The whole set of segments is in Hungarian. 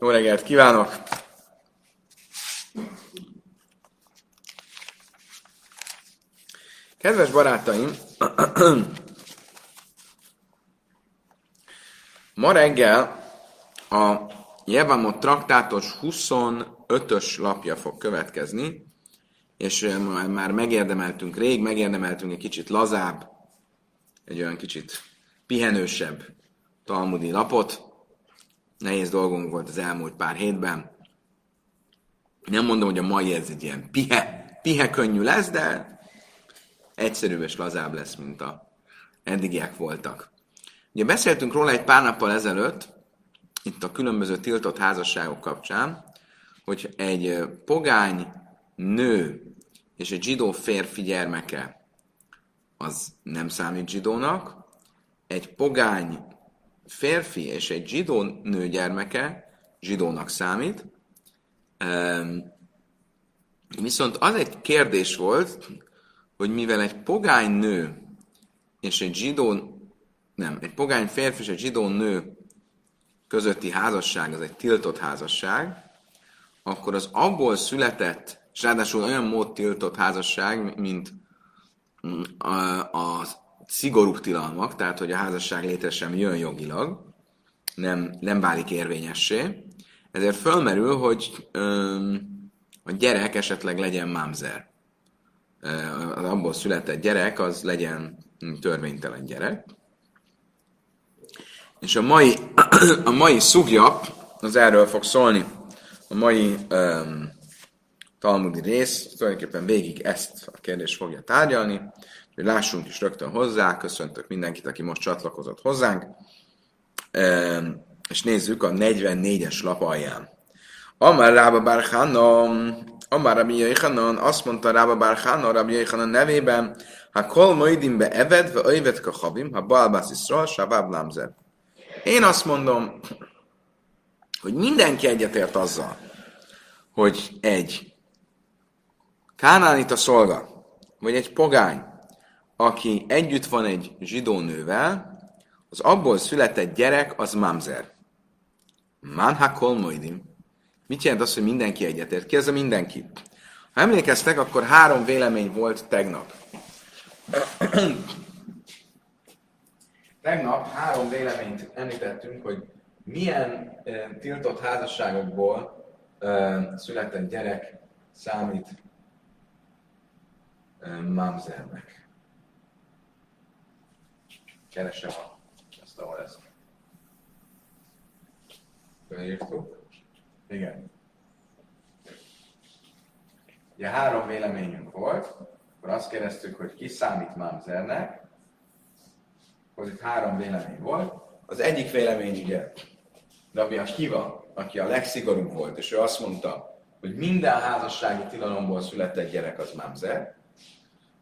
Jó reggelt kívánok! Kedves barátaim, ma reggel a Jevamot traktátos 25-ös lapja fog következni, és már megérdemeltünk rég, megérdemeltünk egy kicsit lazább, egy olyan kicsit pihenősebb talmudi lapot. Nehéz dolgunk volt az elmúlt pár hétben. Nem mondom, hogy a mai ez egy ilyen pihe, pihe könnyű lesz, de egyszerűbb és lazább lesz, mint a eddigiek voltak. Ugye beszéltünk róla egy pár nappal ezelőtt, itt a különböző tiltott házasságok kapcsán, hogy egy pogány nő és egy zsidó férfi gyermeke az nem számít zsidónak, egy pogány férfi és egy zsidó nő gyermeke zsidónak számít. Viszont az egy kérdés volt, hogy mivel egy pogány nő és egy zsidó, nem, egy pogány férfi és egy zsidó nő közötti házasság, az egy tiltott házasság, akkor az abból született, és ráadásul olyan mód tiltott házasság, mint a, a szigorú tilalmak, tehát hogy a házasság létre sem jön jogilag, nem, nem válik érvényessé, ezért fölmerül, hogy öm, a gyerek esetleg legyen mámzer. Az abból született gyerek, az legyen törvénytelen gyerek. És a mai, a mai szugja, az erről fog szólni, a mai um, talmudi rész tulajdonképpen végig ezt a kérdést fogja tárgyalni, hogy lássunk is rögtön hozzá, köszöntök mindenkit, aki most csatlakozott hozzánk, um, és nézzük a 44-es lap alján. Amar Rába Barchanom, Amar Rabbi Yochanan, azt mondta Rába Barchanon, Rabbi Yochanan nevében, ha kol moidim be eved, ve öjvet habim, ha balbász iszról, sábáb lámzer. Én azt mondom, hogy mindenki egyetért azzal, hogy egy kánánita szolga, vagy egy pogány, aki együtt van egy zsidó nővel, az abból született gyerek az mamzer. Manhakol moidim. Mit jelent az, hogy mindenki egyetért? Ki az a mindenki? Ha emlékeztek, akkor három vélemény volt tegnap. tegnap három véleményt említettünk, hogy milyen e, tiltott házasságokból e, született gyerek számít e, mamzernek. Keresem azt, ahol ezt. Beírtuk. Igen. Ugye három véleményünk volt, akkor azt kérdeztük, hogy ki számít mamzernek, akkor itt három vélemény volt. Az egyik vélemény ugye Rabbi Akiva, aki a legszigorúbb volt, és ő azt mondta, hogy minden házassági tilalomból született gyerek az mamzer.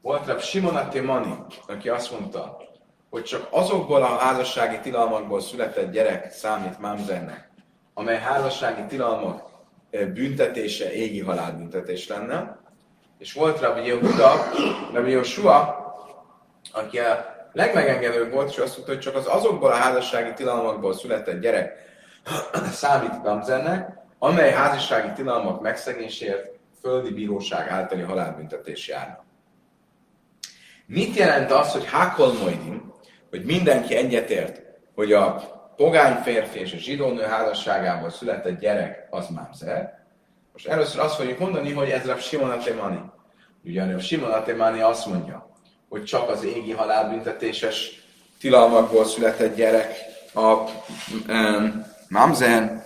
Volt Rab Simon Mani, aki azt mondta, hogy csak azokból a házassági tilalmakból született gyerek számít mamzernek, amely házassági tilalmak büntetése égi halálbüntetés lenne. És volt Rabbi Yehuda, Rabbi Joshua, aki a legmegengedőbb volt, és azt mondta, hogy csak az azokból a házassági tilalmakból született gyerek számít Gamzennek, amely házassági tilalmak megszegésért földi bíróság általi halálbüntetés járna. Mit jelent az, hogy Hakol Moidim, hogy mindenki egyetért, hogy a pogány férfi és a zsidó nő házasságából született gyerek az mámzer. Most először azt fogjuk mondani, hogy ez a Simon Atemani. Ugyanis a Simon Atemani azt mondja, hogy csak az égi halálbüntetéses tilalmakból született gyerek a um, mamzer.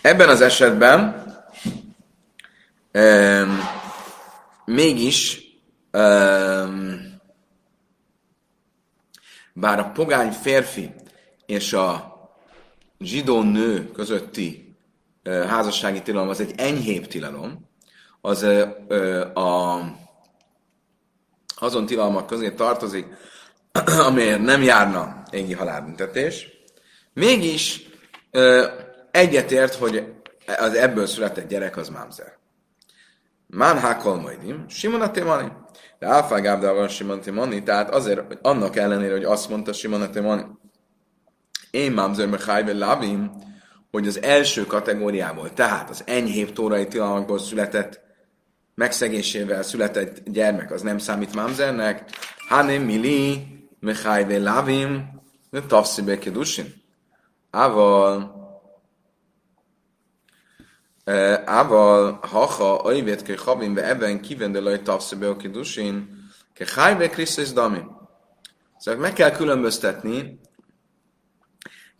Ebben az esetben um, mégis um, bár a pogány férfi és a zsidó nő közötti házassági tilalom az egy enyhébb tilalom, az a, azon tilalmak közé tartozik, amelyért nem járna égi halálbüntetés. Mégis egyetért, hogy az ebből született gyerek az mámzer. Mán hákol majdim, Simon a témani. De Alfágábdal van Simon témani, tehát azért, hogy annak ellenére, hogy azt mondta Simon a témani, én mamzer lavim, hogy az első kategóriából, tehát az enyhébb tórai tilalmakból született, megszegésével született gyermek, az nem számít mamzernek. Hanem mili, mechajve lavim, tavszibe kedusin. Ával, Ával, haha, ajvét ke havim, be ebben kivendelaj tavszibe kedusin, ke hajve Krisztus dami. Szóval meg kell különböztetni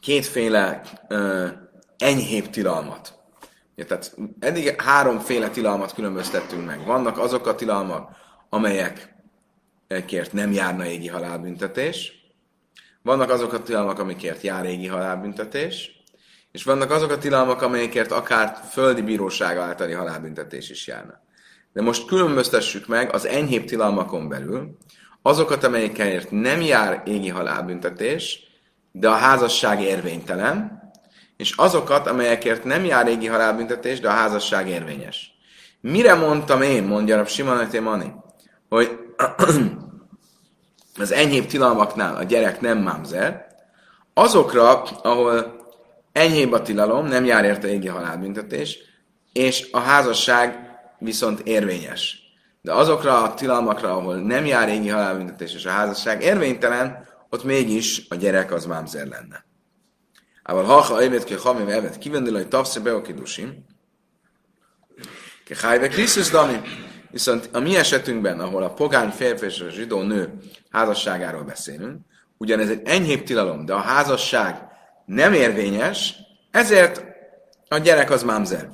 kétféle uh, enyhébb tilalmat. Ja, tehát eddig háromféle tilalmat különböztettünk meg. Vannak azok a tilalmak, amelyekért nem járna égi halálbüntetés, vannak azok a tilalmak, amikért jár égi halálbüntetés, és vannak azok a tilalmak, amelyekért akár földi bíróság általi halálbüntetés is járna. De most különböztessük meg az enyhébb tilalmakon belül azokat, amelyekért nem jár égi halálbüntetés, de a házasság érvénytelen, és azokat, amelyekért nem jár régi halálbüntetés, de a házasság érvényes. Mire mondtam én, mondja a Simon Mani, hogy az enyhébb tilalmaknál a gyerek nem mamzer, azokra, ahol enyhébb a tilalom, nem jár érte égi halálbüntetés, és a házasság viszont érvényes. De azokra a tilalmakra, ahol nem jár égi halálbüntetés, és a házasság érvénytelen, ott mégis a gyerek az mámzer lenne. Ával haha évet ki hamim evet kivendel, hogy tavsze be a kidusim. Krisztus dami. Viszont a mi esetünkben, ahol a pogány férfi és a zsidó nő házasságáról beszélünk, ugyan ez egy enyhébb tilalom, de a házasság nem érvényes, ezért a gyerek az mámzer.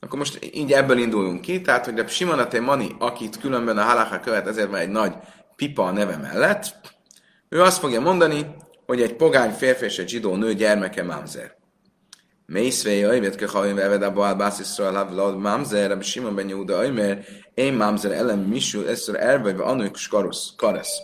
Akkor most így ebből induljunk ki, tehát hogy a Simonate Mani, akit különben a halaká követ, ezért van egy nagy pipa a neve mellett, ő azt fogja mondani, hogy egy pogány férfi és egy zsidó nő gyermeke mamzer. Mészvei ajvet ke hajn veved a bal bászisra lav mamzer, a Simon ben Yehuda ajmer, én mamzer ellen misul, eszor erve, anők skarusz, karesz.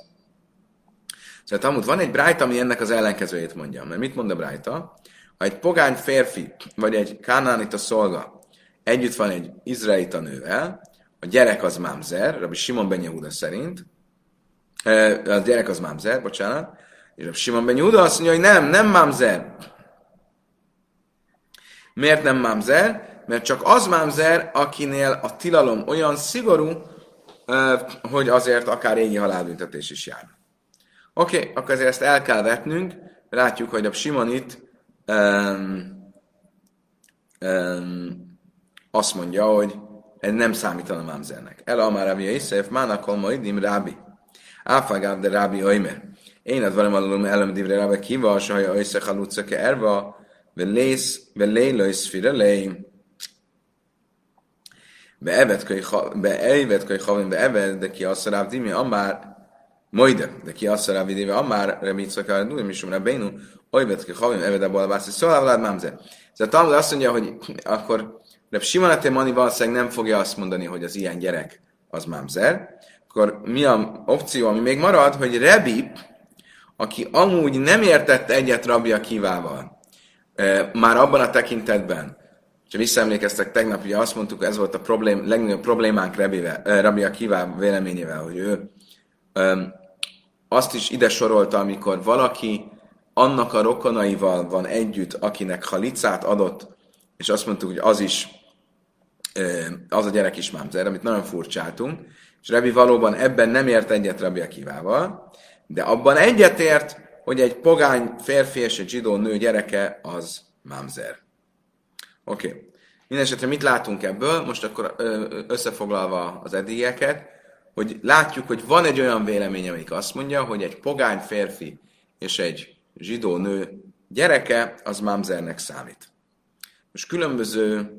Szóval Talmud, van egy brájta, ami ennek az ellenkezőjét mondja. Mert mit mond a brájta? Ha egy pogány férfi, vagy egy kánánita szolga együtt van egy izraelita nővel, a gyerek az mamzer, Rabbi Simon ben Yehuda szerint, a gyerek az mamzer, bocsánat, és a Simon ben Júda azt mondja, hogy nem, nem mamzer. Miért nem mamzer? Mert csak az mamzer, akinél a tilalom olyan szigorú, hogy azért akár égi halálbüntetés is jár. Oké, okay, akkor ezért ezt el kell vetnünk. Látjuk, hogy a Simon itt um, um, azt mondja, hogy ez nem számítana mamzernek. El amár Rabbi Yosef, mánakol maidim Rábi. Áfágáv de Rábi Oimer. Én ad velem alulom elem divre rábe kiva, sahaja össze halutca ke erva, velész, veléla is fire lé. Beevet köly havin beevet, de ki azt ráb dimi, amár Mojde, de ki azt ráb vidéve, amár remitza kell, nú, mi sem rabbeinu, olyvet köly havin, evet abból bászi, szóval vlád mamzer. Ez a Talmud azt mondja, hogy akkor Reb Simonete Mani valószínűleg nem fogja azt mondani, hogy az ilyen gyerek az mamzer. Akkor mi a opció, ami még marad, hogy Rebi, aki amúgy nem értett egyet rabja kivával, már abban a tekintetben, ha visszaemlékeztek, tegnap ugye azt mondtuk, ez volt a problém, legnagyobb problémánk Rabia Kivá véleményével, hogy ő azt is ide sorolta, amikor valaki annak a rokonaival van együtt, akinek halicát adott, és azt mondtuk, hogy az is, az a gyerek is mámzer, amit nagyon furcsáltunk, és Rebi valóban ebben nem ért egyet Rabia Kivával, de abban egyetért, hogy egy pogány férfi és egy zsidó nő gyereke az mamzer. Oké. Okay. Mindenesetre mit látunk ebből? Most akkor összefoglalva az eddigieket, hogy látjuk, hogy van egy olyan vélemény, amelyik azt mondja, hogy egy pogány férfi és egy zsidó nő gyereke az mamzernek számít. Most különböző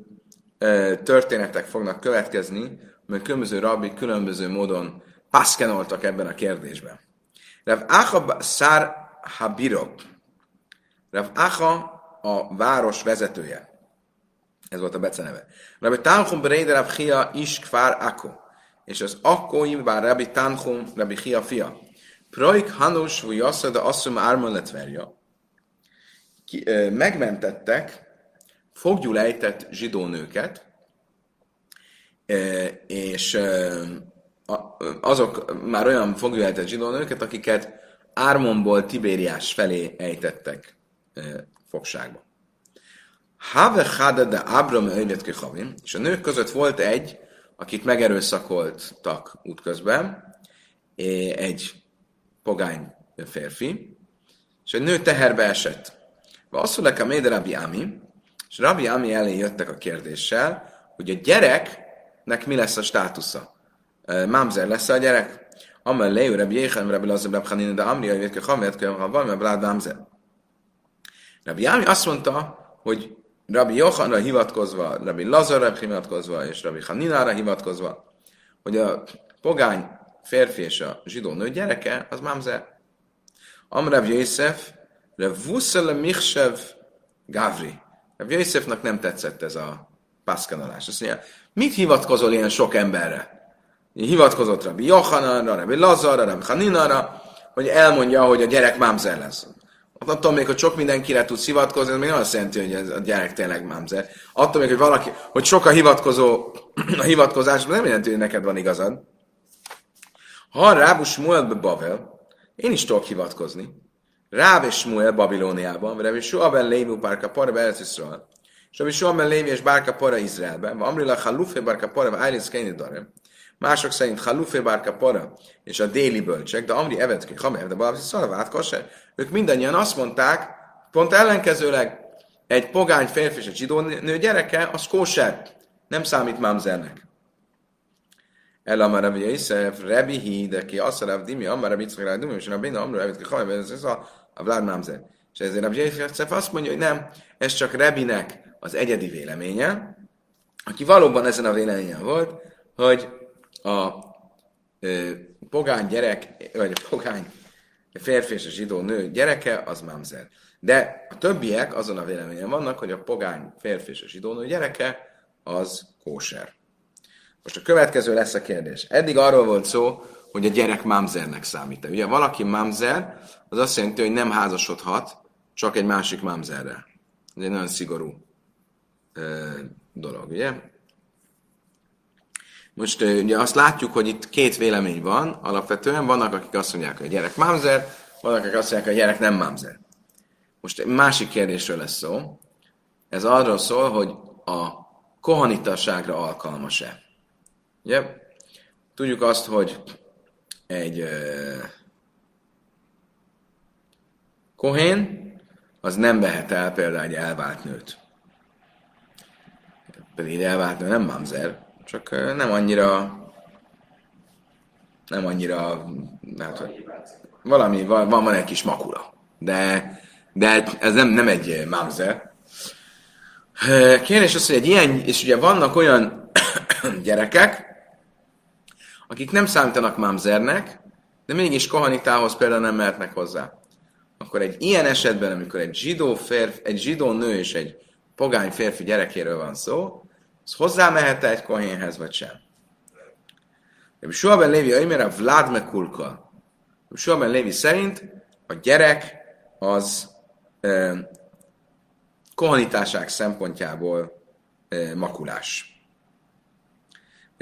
történetek fognak következni, mert különböző rabbi különböző módon paszkenoltak ebben a kérdésben. Rav Acha Szár Habirok. Rav Acha a város vezetője. Ez volt a beceneve. Rabbi Tanchum Bereide Rav Chia is Kfár Ako. És az Akkóim bár Rabbi Tanchum Rabbi Chia fia. Projk Hanus vu Yasada Asszum Ármon letverja. Megmentettek foggyulejtett zsidó nőket, és azok már olyan foglyolhetett zsidó nőket, akiket Ármonból Tibériás felé ejtettek fogságba. Have de Abram öjlet és a nők között volt egy, akit megerőszakoltak útközben, egy pogány férfi, és egy nő teherbe esett. Mondják a Méde Rabbi Ami, és Rabbi Ami elé jöttek a kérdéssel, hogy a gyereknek mi lesz a státusza. Mámzer lesz a gyerek? Amel lejú Rabbi Jéhan, Rabbi Lazar, Rabbi Hanin, de Amri, hogy Hamet, hogy van, mert Blád Mámzer. Rabbi Ami azt mondta, hogy Rabbi Jochanra hivatkozva, Rabbi Lazarra hivatkozva, és Rabbi Haninára hivatkozva, hogy a pogány férfi és a zsidó nő gyereke, az Mámzer. Amrav Yosef, Revuszele Michsev Gavri. Rav Yosefnak nem tetszett ez a pászkanalás. Azt mondja, mit hivatkozol ilyen sok emberre? Hivatkozott Rabbi Jochananra, Rabbi Lazarra, Rabbi Haninara, hogy elmondja, hogy a gyerek mámzer lesz. Attól még, hogy sok mindenkire tudsz hivatkozni, ez még nem azt jelenti, hogy ez a gyerek tényleg mámzer. Attól még, hogy valaki, hogy sok a hivatkozó a hivatkozás, nem jelenti, hogy neked van igazad. Ha Rábus Muelbe Bavel, én is tudok hivatkozni. Ráv és Smuel Babilóniában, Rabbi Shua ben Lévi Bárka Para Beretz Israel. És Rabbi Shua ben Lévi és Bárka Para Izraelben. Amrila Halufé Bárka Para Ájlis Darem. Mások szerint Halufé Bárka Para és a déli bölcsek, de Amri Evetké Hamer, de Balabzi Szalavát Kose. Ők mindannyian azt mondták, pont ellenkezőleg, egy pogány férfi és egy zsidó nő gyereke, az kóser, nem számít mámzernek. El amar Rabbi Yosef, Rabbi Hi, de ki Rabbi Dimi, amar Rabbi Yitzchak, Rabbi Dimi, és Rabbi Dimi, amar Rabbi Yitzchak, ez a, a Vlad Mamzer. És ezért Rabbi Yosef azt mondja, hogy nem, ez csak Rebinek az egyedi véleménye, aki valóban ezen a véleményen volt, hogy a pogány gyerek, vagy a pogány férfi és a zsidó nő gyereke, az mamzer. De a többiek azon a véleményen vannak, hogy a pogány férfi és a zsidó nő gyereke, az kóser. Most a következő lesz a kérdés. Eddig arról volt szó, hogy a gyerek mamzernek számít. Ugye valaki mamzer, az azt jelenti, hogy nem házasodhat csak egy másik mamzerrel. Ez egy nagyon szigorú ö, dolog, ugye? Most ugye azt látjuk, hogy itt két vélemény van, alapvetően vannak, akik azt mondják, hogy a gyerek mamzer, vannak, akik azt mondják, hogy a gyerek nem mamzer. Most egy másik kérdésről lesz szó. Ez arról szól, hogy a kohanitasságra alkalmas-e. Ugye? Tudjuk azt, hogy egy uh, kohén az nem vehet el például egy elvált nőt. Pedig egy elvált nő nem mamzer, csak nem annyira nem annyira hát, valami, van, van egy kis makula. De, de ez nem, nem egy mamzer. Kérdés az, hogy egy ilyen, és ugye vannak olyan gyerekek, akik nem számítanak mamzernek, de mégis kohanitához például nem mehetnek hozzá. Akkor egy ilyen esetben, amikor egy zsidó, férfi, egy zsidó nő és egy pogány férfi gyerekéről van szó, az hozzá mehet egy kohénhez, vagy sem. Rabbi Suaben Lévi Aimera Vlad Mekulka. Rabbi Suaben Lévi szerint a gyerek az eh, kohanitásák szempontjából eh, makulás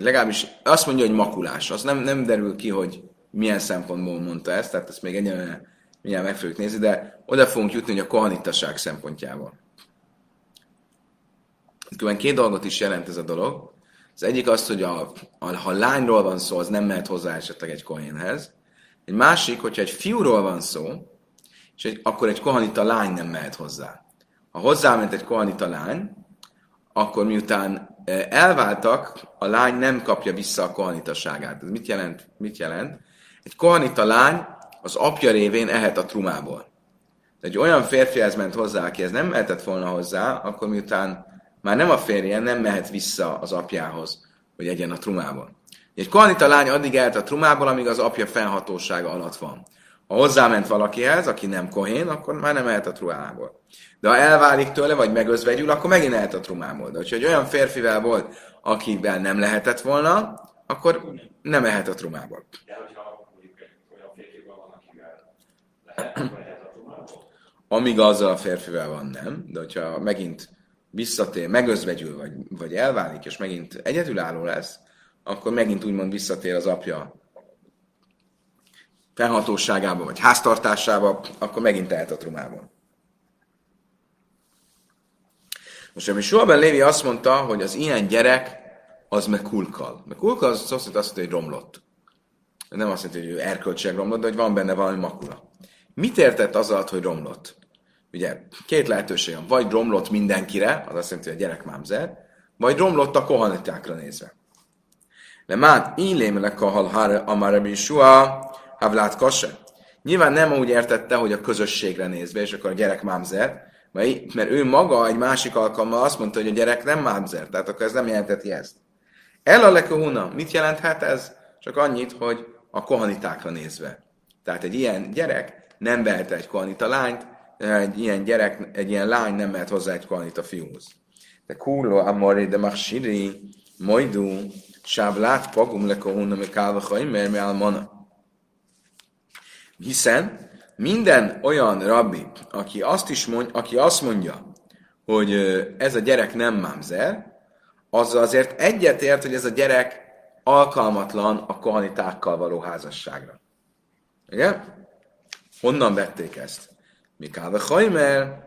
legalábbis azt mondja, hogy makulás. Az nem, nem derül ki, hogy milyen szempontból mondta ezt, tehát ezt még egyenlően mindjárt meg fogjuk nézni, de oda fogunk jutni, hogy a kohanitasság szempontjából. Különben két dolgot is jelent ez a dolog. Az egyik az, hogy a, a, ha lányról van szó, az nem mehet hozzá esetleg egy kohénhez. Egy másik, hogyha egy fiúról van szó, és egy, akkor egy kohanita lány nem mehet hozzá. Ha hozzáment egy kohanita lány, akkor miután elváltak, a lány nem kapja vissza a kohanitasságát. Ez mit jelent? Mit jelent? Egy kohanita lány az apja révén ehet a trumából. De egy olyan férfihez ment hozzá, aki ez nem mehetett volna hozzá, akkor miután már nem a férje, nem mehet vissza az apjához, hogy egyen a trumából. Egy kohanita lány addig ehet a trumából, amíg az apja fennhatósága alatt van. Ha hozzáment valakihez, aki nem kohén, akkor már nem ehet a trumából. De ha elválik tőle, vagy megözvegyül, akkor megint lehet a trumából. De hogyha egy olyan férfivel volt, akivel nem lehetett volna, akkor nem ehet a trumából. De hogyha olyan férfivel van, akivel lehet, a trumából? Amíg azzal a férfivel van, nem. De hogyha megint visszatér, megözvegyül, vagy, vagy elválik, és megint egyedülálló lesz, akkor megint úgymond visszatér az apja felhatóságába, vagy háztartásába, akkor megint tehet a trumából. Most ami Suaben Lévi azt mondta, hogy az ilyen gyerek az mekulkal. Mekulkal az azt jelenti, hogy romlott. Nem azt jelenti, hogy ő erkölcsileg romlott, de hogy van benne valami makula. Mit értett az alatt, hogy romlott? Ugye két lehetőség van. Vagy romlott mindenkire, az azt jelenti, hogy a gyerek mámzer, vagy romlott a kohanitákra nézve. Le már illém le kahal amarabi sua havlát kase. Nyilván nem úgy értette, hogy a közösségre nézve, és akkor a gyerek mámzer, mert ő maga egy másik alkalommal azt mondta, hogy a gyerek nem mámzer, tehát akkor ez nem jelenteti ezt. El a lekahuna, mit jelenthet ez? Csak annyit, hogy a kohanitákra nézve. Tehát egy ilyen gyerek nem vehet egy kohanita lányt, egy ilyen gyerek, egy ilyen lány nem mehet hozzá egy kohanita fiúhoz. De kulo amori de machsiri, moidu, sávlát pagum le kohuna me kálva mert almana. Hiszen minden olyan rabbi, aki azt, is mond, aki azt mondja, hogy ez a gyerek nem mámzer, az azért egyetért, hogy ez a gyerek alkalmatlan a kohanitákkal való házasságra. Igen? Honnan vették ezt? Mikáve Hajmer,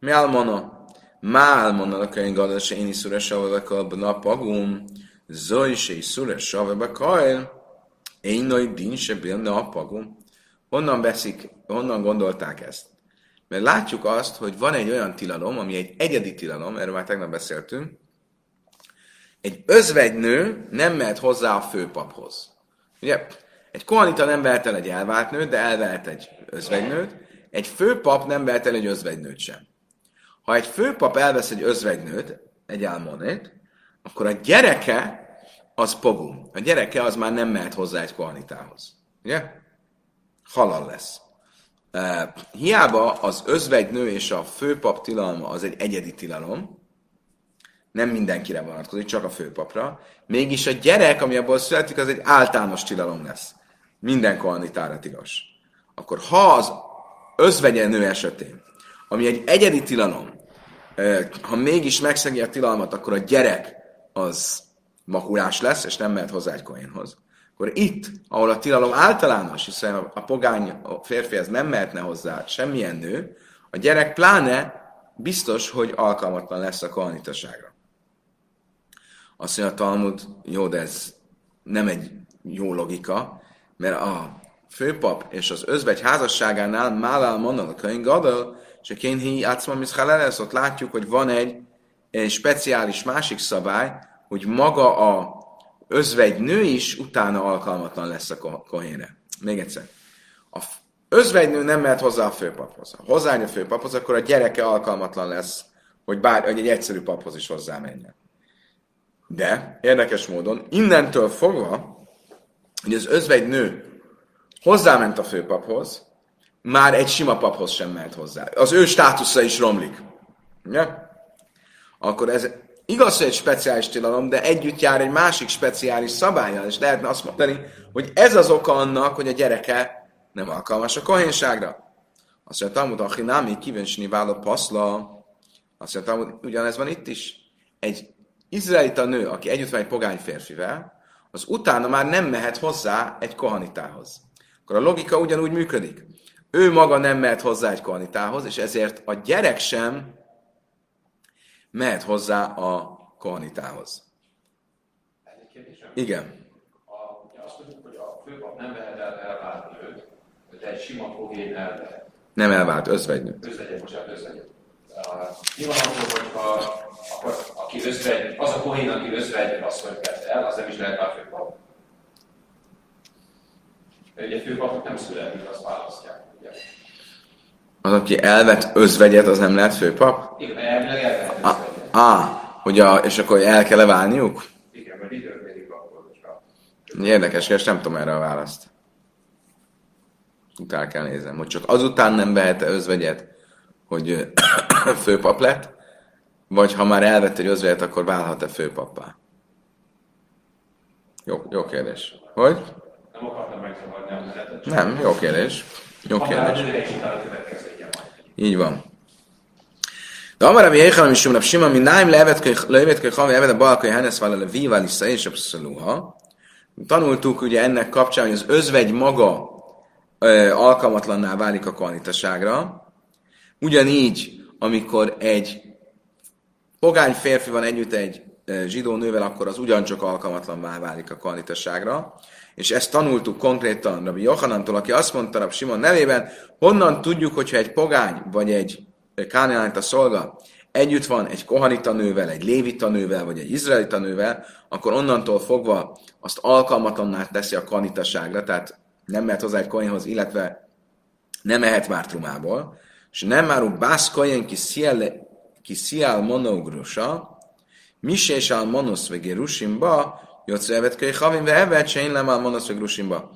mi álmona? Má álmona a könyv gadol, se én is szüre savavekal, a pagum, zoj se is szüre savavekal, én nagy din se bélne a pagum. Honnan veszik, honnan gondolták ezt? Mert látjuk azt, hogy van egy olyan tilalom, ami egy egyedi tilalom, erről már tegnap beszéltünk, egy özvegynő nem mehet hozzá a főpaphoz. Ugye, egy kohanita nem vehet el egy elvált nőt, de elvehet egy özvegynőt, egy főpap nem vehet el egy özvegynőt sem. Ha egy főpap elvesz egy özvegynőt, egy álmonét, akkor a gyereke az pogum. A gyereke az már nem mehet hozzá egy kohanitához. Ugye? Halal lesz. Uh, hiába az özvegynő és a főpap tilalma az egy egyedi tilalom, nem mindenkire vonatkozik, csak a főpapra. Mégis a gyerek, ami abból születik, az egy általános tilalom lesz. Minden kohanitára tilos. Akkor ha az özvegyen nő esetén, ami egy egyedi tilalom, ha mégis megszegi a tilalmat, akkor a gyerek az makulás lesz, és nem mehet hozzá egy kohénhoz. Akkor itt, ahol a tilalom általános, hiszen a pogány, a férfi ez nem mehetne hozzá semmilyen nő, a gyerek pláne biztos, hogy alkalmatlan lesz a kohanitaságra. Azt mondja a Talmud, jó, de ez nem egy jó logika, mert a főpap és az özvegy házasságánál Málál a könyv gadol, és a kénhi átszma lesz, ott látjuk, hogy van egy, egy speciális másik szabály, hogy maga a özvegy nő is utána alkalmatlan lesz a kohénre. Még egyszer. A özvegynő nem mehet hozzá a főpaphoz. Ha hozzááll a főpaphoz, akkor a gyereke alkalmatlan lesz, hogy, bár, hogy egy egyszerű paphoz is hozzámenjen. De érdekes módon innentől fogva, hogy az özvegy nő hozzáment a főpaphoz, már egy sima paphoz sem mehet hozzá. Az ő státusza is romlik. Ugye? Akkor ez igaz, hogy egy speciális tilalom, de együtt jár egy másik speciális szabályjal, és lehetne azt mondani, hogy ez az oka annak, hogy a gyereke nem alkalmas a kohénságra. Azt mondja, Talmud, aki námi kívensni váló paszla, azt mondja, Talmud, ugyanez van itt is. Egy izraelita nő, aki együtt van egy pogány férfivel, az utána már nem mehet hozzá egy kohanitához. Akkor a logika ugyanúgy működik. Ő maga nem mehet hozzá egy kohanitához, és ezért a gyerek sem mehet hozzá a kohanitához. Igen. A, azt mondjuk, hogy a főpap nem vehet el elvált nőt, de egy sima kohén elvehet. Nem elvált, özvegynő. Özvegyet, bocsánat, özvegyet. Mi van akkor, hogyha akkor, aki özvegy, az a kohén, aki özvegy asszonyt vette el, az nem is lehet már főpap. Ugye főpapok nem születik, azt választják. Ugye? Az, aki elvet özvegyet, az nem lehet főpap? Igen, elvileg elvehet ah, özvegyet. Ah, hogy a, és akkor el kell -e válniuk? Igen, mert történik akkor, hogyha... Érdekes, és nem tudom erre a választ. Utána kell nézem, hogy csak azután nem vehet -e özvegyet, hogy főpap lett, vagy ha már elvett egy özvegyet, akkor válhat-e főpappá? Jó, jó kérdés. Hogy? Nem akartam megzavarni a menetet. Nem, jó kérdés. Jó kérdés. Így van. De amara mi éjjel, mi sumra sima, mi náim levet köly havi eved a balkai henesz vala le víval is és abszolúha. Tanultuk ugye ennek kapcsán, hogy az özvegy maga ö, alkalmatlanná válik a kvalitaságra. Ugyanígy, amikor egy pogány férfi van együtt egy zsidó nővel, akkor az ugyancsak alkalmatlan válik a kvalitasságra. És ezt tanultuk konkrétan Rabbi Johanantól, aki azt mondta Rabbi Simon nevében, honnan tudjuk, hogyha egy pogány vagy egy a szolga együtt van egy kohanita nővel, egy lévita nővel, vagy egy izraelita nővel, akkor onnantól fogva azt alkalmatlanná teszi a kanitaságra, tehát nem mehet hozzá egy koinhoz, illetve nem ehet már trumából, és nem már bász koin ki sziál monogrusa, misés al monosz ve jötsz evet köly havin ve evet se én monosz ve gerusimba.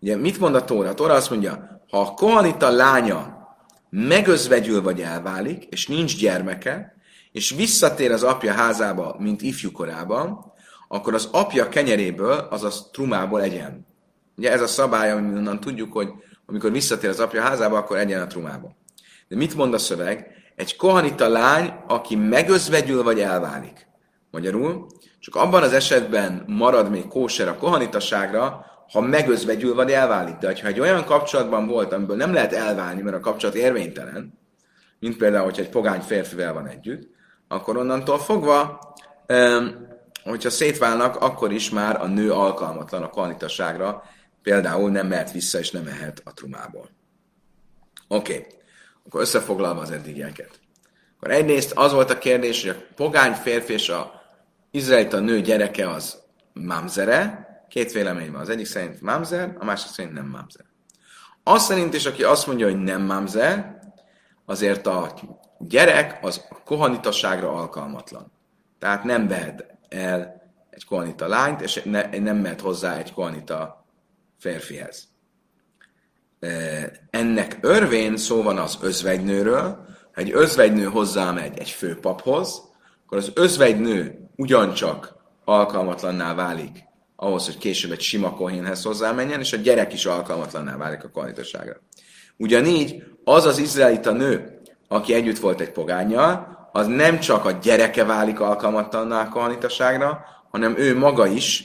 Ugye mit mond a Tóra? A Tóra azt mondja, ha a kohanita lánya megözvegyül vagy elválik, és nincs gyermeke, és visszatér az apja házába, mint ifjú korában, akkor az apja kenyeréből, azaz trumából egyen. Ugye ez a szabály, onnan tudjuk, hogy amikor visszatér az apja házába, akkor egyen a trumából. De mit mond a szöveg? Egy kohanita lány, aki megözvegyül vagy elválik. Magyarul, csak abban az esetben marad még kóser a kohanitaságra, ha megözvegyül vagy elválik. De ha egy olyan kapcsolatban volt, amiből nem lehet elválni, mert a kapcsolat érvénytelen, mint például, hogyha egy pogány férfivel van együtt, akkor onnantól fogva, hogyha szétválnak, akkor is már a nő alkalmatlan a kvalitasságra, például nem mehet vissza és nem mehet a trumából. Oké, okay. akkor összefoglalva az eddigieket. Akkor egyrészt az volt a kérdés, hogy a pogány férfi és a izraelita nő gyereke az mamzere, Két vélemény van. Az egyik szerint mamzer, a másik szerint nem mamzer. Az szerint is, aki azt mondja, hogy nem mamzer, azért a gyerek az a kohanitasságra alkalmatlan. Tehát nem vehet el egy kohanita lányt, és ne, nem mehet hozzá egy kohanita férfihez. Ennek örvén szó van az özvegynőről, egy özvegynő hozzámegy egy főpaphoz, akkor az özvegynő ugyancsak alkalmatlanná válik ahhoz, hogy később egy sima kohénhez hozzámenjen, és a gyerek is alkalmatlanná válik a kvalitasságra. Ugyanígy az az izraelita nő, aki együtt volt egy pogányjal, az nem csak a gyereke válik alkalmatlanná a kohanitaságra, hanem ő maga is,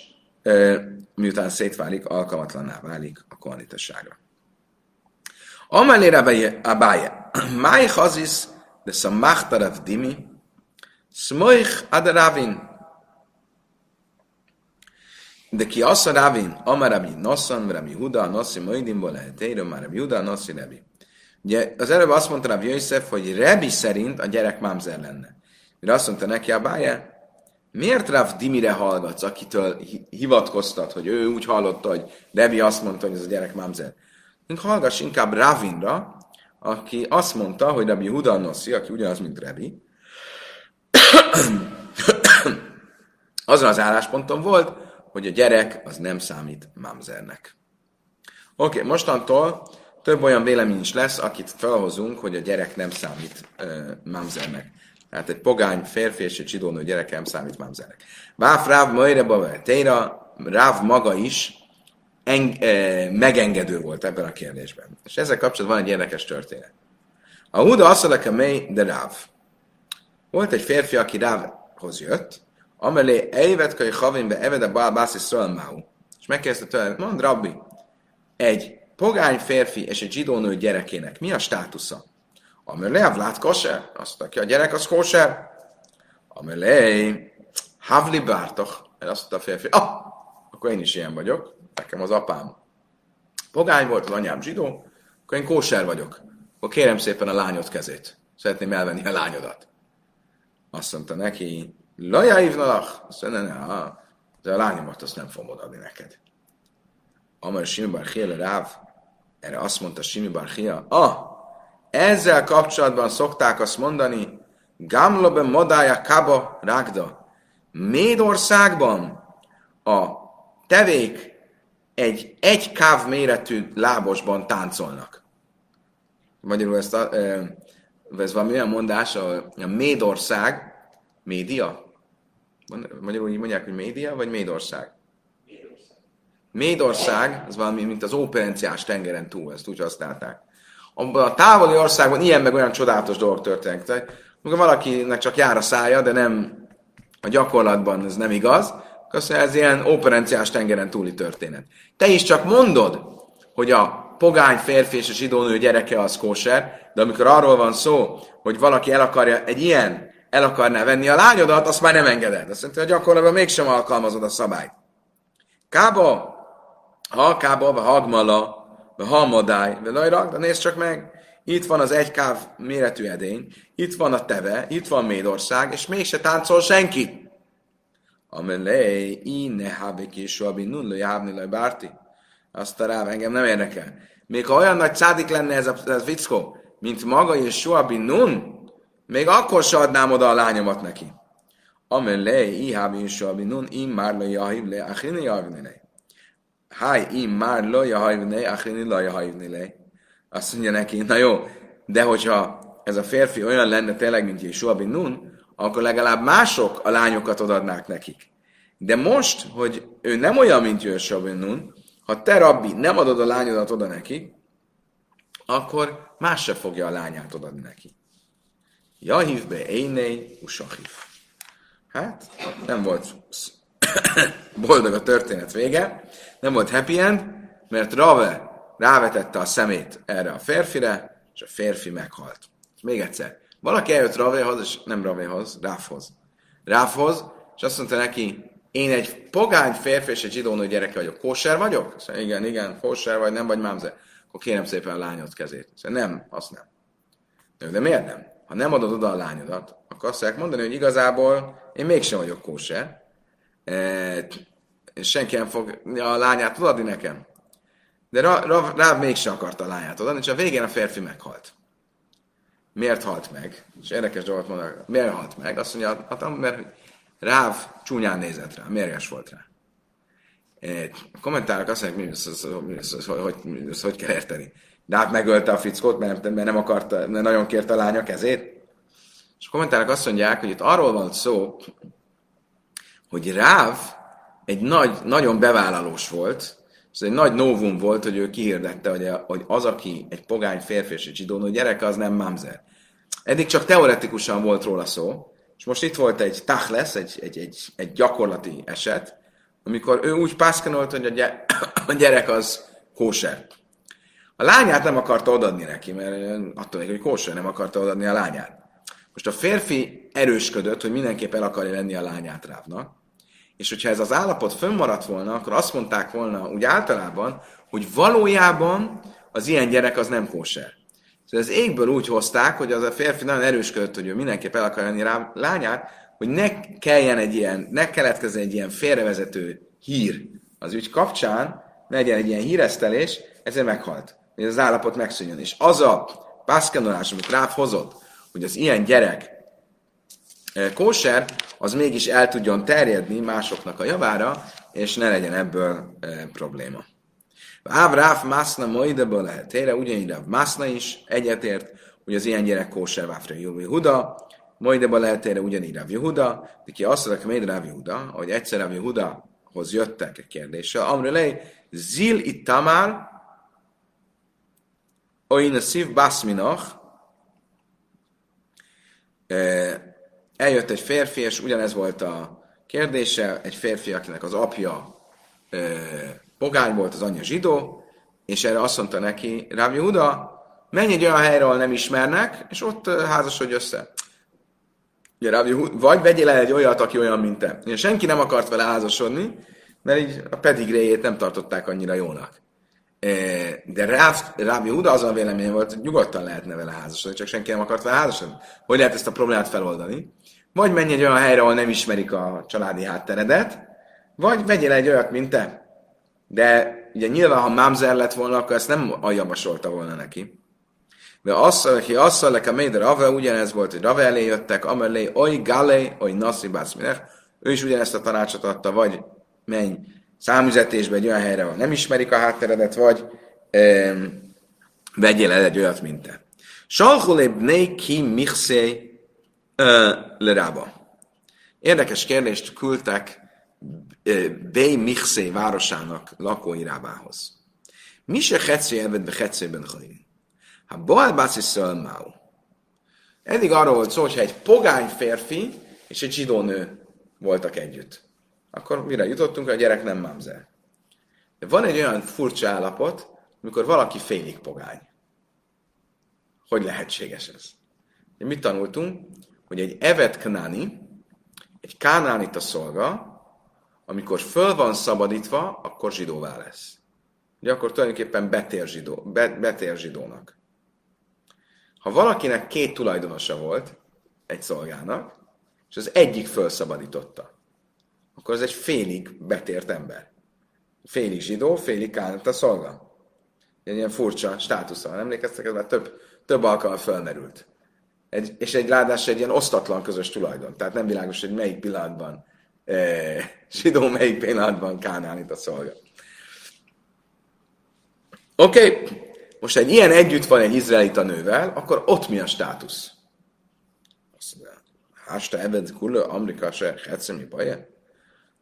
miután szétválik, alkalmatlanná válik a kohanitaságra. Amelé Abaye, máj hazis, de szamachtarev dimi, smoich adaravin, de ki azt a Ravin, Amar Rabbi Nosson, Rabbi Huda, Nossi Moidimból lehet érő, már Rabbi Huda, Nossi Rabbi. Ugye az előbb azt mondta Rabbi Yosef, hogy Rebi szerint a gyerek mámzer lenne. Mire azt mondta neki a bája, miért Rav Dimire hallgatsz, akitől hivatkoztat, hogy ő úgy hallotta, hogy Rebi azt mondta, hogy ez a gyerek mámzer. Hallgass inkább Ravinra, aki azt mondta, hogy Rabbi Huda Nossi, aki ugyanaz, mint Rebi, azon az állásponton volt, hogy a gyerek az nem számít mamzernek. Oké, okay, mostantól több olyan vélemény is lesz, akit felhozunk, hogy a gyerek nem számít uh, mamzernek. Tehát egy pogány férfi és egy csidónő gyereke nem számít mamzernek. Váf Ráv Majre Bava Téra, Ráv maga is eng, eh, megengedő volt ebben a kérdésben. És ezzel kapcsolatban van egy érdekes történet. A Huda azt mondja, mely, de Ráv. Volt egy férfi, aki Rávhoz jött, Amelé Eivet Kai Havin be Eved a Baal Bász Máhu. És megkérdezte tőle, mond Rabbi, egy pogány férfi és egy zsidónő gyerekének mi a státusza? Amelé Avlát Koser, azt mondta a gyerek az Koser. Amelé Havli Bártoch, azt mondta a férfi, ah, akkor én is ilyen vagyok, nekem az apám pogány volt, az anyám zsidó, akkor én kóser vagyok. Akkor kérem szépen a lányod kezét. Szeretném elvenni a lányodat. Azt mondta neki, Lajáivnalach, azt mondja, ne, ne, de a lányomat azt nem fogom odaadni neked. Amar Simi Barchia Ráv, erre azt mondta Simi Barchia, ah, ezzel kapcsolatban szokták azt mondani, Gamlobe modája kaba rágda. Médországban a tevék egy egy káv méretű lábosban táncolnak. Magyarul ezt a, ez valami olyan mondás, a, a Médország, média, Magyarul így mondják, hogy média, vagy Médország? Médország. Médország, az valami, mint az óperenciás tengeren túl, ezt úgy használták. Abban a távoli országban ilyen meg olyan csodálatos dolgok történnek. Tehát, amikor valakinek csak jár a szája, de nem a gyakorlatban ez nem igaz, akkor ez ilyen óperenciás tengeren túli történet. Te is csak mondod, hogy a pogány férfi és a zsidónő gyereke az kóser, de amikor arról van szó, hogy valaki el akarja egy ilyen el akarná venni a lányodat, azt már nem engeded. Azt mondja, hogy gyakorlatban mégsem alkalmazod a szabályt. Kába, ha kába, ha hagmala, ha hamadály, de lajrak, de nézd csak meg, itt van az egy káv méretű edény, itt van a teve, itt van Médország, és mégse táncol senki. Amelé, inne hábik és soha nulla jábni bárti. Azt a rá, engem nem érdekel. Még ha olyan nagy cádik lenne ez a, ez fickó, mint maga és Suabi Nun, még akkor se adnám oda a lányomat neki. Amelé, ihábi és Suabi Nun, im már le jahib le, achini jahibni le. Háj, im már le jahibni le, achini le jahibni le. Azt mondja neki, na jó, de hogyha ez a férfi olyan lenne tényleg, mint Yeshua bin Nun, akkor legalább mások a lányokat odadnák nekik. De most, hogy ő nem olyan, mint Yeshua bin Nun, ha te, rabbi, nem adod a lányodat oda neki, akkor más se fogja a lányát odadni neki. Jahiv be énei, usahív. Hát, nem volt boldog a történet vége, nem volt happy end, mert Rave rávetette a szemét erre a férfire, és a férfi meghalt. Még egyszer, valaki eljött Ravéhoz, és nem Ravéhoz, Ráfhoz. Ráfhoz, és azt mondta neki, én egy pogány férfi és egy zsidónő gyereke vagyok. Kóser vagyok? Mondja, igen, igen, kóser vagy, nem vagy mámze. Akkor kérem szépen a lányod kezét. Mondja, nem, azt nem. De miért nem? Ha nem adod oda a lányodat, akkor azt fogják mondani, hogy igazából én mégsem vagyok kóser, e, és senki nem fog a lányát adni nekem. De Rav, Rav mégsem akarta a lányát adni, és a végén a férfi meghalt. Miért halt meg? És érdekes dolgot mondanak. Miért halt meg? Azt mondja, hát, mert Ráv csúnyán nézett rá, mérges volt rá. A kommentárok azt mondják, mi lesz, mi lesz, hogy, hogy, hogy kell érteni. Ráv megölte a fickót, mert, mert nem akarta, mert nagyon kérte a lánya kezét. És a kommentárok azt mondják, hogy itt arról van szó, hogy Ráv egy nagy, nagyon bevállalós volt, és ez egy nagy novum volt, hogy ő kihirdette, hogy, hogy az, aki egy pogány férfi és egy zsidónő gyereke, az nem mamzer. Eddig csak teoretikusan volt róla szó, és most itt volt egy tachles, egy, egy, egy, egy gyakorlati eset, amikor ő úgy pászkanolt, hogy a, gyere, a gyerek az kóser. A lányát nem akarta odadni neki, mert attól még, hogy kóser nem akarta odadni a lányát. Most a férfi erősködött, hogy mindenképp el akarja venni a lányát Rávnak, és hogyha ez az állapot fönnmaradt volna, akkor azt mondták volna úgy általában, hogy valójában az ilyen gyerek az nem kóser. Szóval az égből úgy hozták, hogy az a férfi nagyon erősködött, hogy ő mindenképp el akar lenni rá lányát, hogy ne kelljen egy ilyen, ne keletkezzen egy ilyen félrevezető hír az ügy kapcsán, ne legyen egy ilyen híresztelés, ezért meghalt. Hogy az állapot megszűnjön. És az a pászkenolás, amit Ráf hozott, hogy az ilyen gyerek e, kóser, az mégis el tudjon terjedni másoknak a javára, és ne legyen ebből e, probléma. Áv Ráf Mászna Moideből lehet ére, ugyanígy Ráv Mászna is egyetért, hogy az ilyen gyerek kóser Váfra Huda, Moideből lehet ére, ugyanígy Ráv Jehuda, de ki azt mondja, hogy Ráv Jehuda, hogy egyszer Ráv Jehudahoz jöttek egy kérdéssel, Amrelej, Zil itt Tamár, Oin a szív baszminach, eljött egy férfi, és ugyanez volt a kérdése, egy férfi, akinek az apja pogány volt, az anyja zsidó, és erre azt mondta neki, Rav Yehuda, menj egy olyan helyre, ahol nem ismernek, és ott házasodj össze. Ugye, Yehuda, vagy vegyél el egy olyat, aki olyan, mint te. Ugye, senki nem akart vele házasodni, mert így a pedigréjét nem tartották annyira jónak. De Rav, Rav Yehuda azon vélemény volt, hogy nyugodtan lehetne vele házasodni, csak senki nem akart vele házasodni. Hogy lehet ezt a problémát feloldani? Vagy menj egy olyan helyre, ahol nem ismerik a családi hátteredet, vagy vegyél egy olyat, mint te. De ugye nyilván, ha Mamzer lett volna, akkor ezt nem javasolta volna neki. De az, aki asszal le a Méder Rave, ugyanez volt, hogy Rave elé jöttek, amelé, oly galé, oly naszi Ő is ugyanezt a tanácsot adta, vagy menj számüzetésbe egy olyan helyre, ahol nem ismerik a hátteredet, vagy um, vegyél el egy olyat, mint te. Salchuléb né ki mixé lerába. Érdekes kérdést küldtek Bey Michszé városának lakóirábához. Mi se hetszé elvedbe hetszében hain. Ha Boal Báci Szölmáu. Eddig arról volt szó, hogyha egy pogány férfi és egy zsidó nő voltak együtt. Akkor mire jutottunk, a gyerek nem mamzer. De van egy olyan furcsa állapot, amikor valaki félig pogány. Hogy lehetséges ez? Mit tanultunk? hogy egy evet kanáni, egy kánánita szolga, amikor föl van szabadítva, akkor zsidóvá lesz. Ugye akkor tulajdonképpen betér, zsidó, be, betér zsidónak. Ha valakinek két tulajdonosa volt, egy szolgának, és az egyik felszabadította, akkor ez egy félig betért ember. Félig zsidó, félig kánta szolga. Ilyen, ilyen furcsa státusza. Emlékeztek, ez már több, több alkalommal felmerült. Egy, és egy ráadásul egy ilyen osztatlan közös tulajdon. Tehát nem világos, hogy melyik pillanatban zsidó, melyik pillanatban kánánit a szolga. Oké, okay. most egy ilyen együtt van egy izraelita nővel, akkor ott mi a státusz? Azt mondja, hásta ebed kullő, Amerika se, mi baje?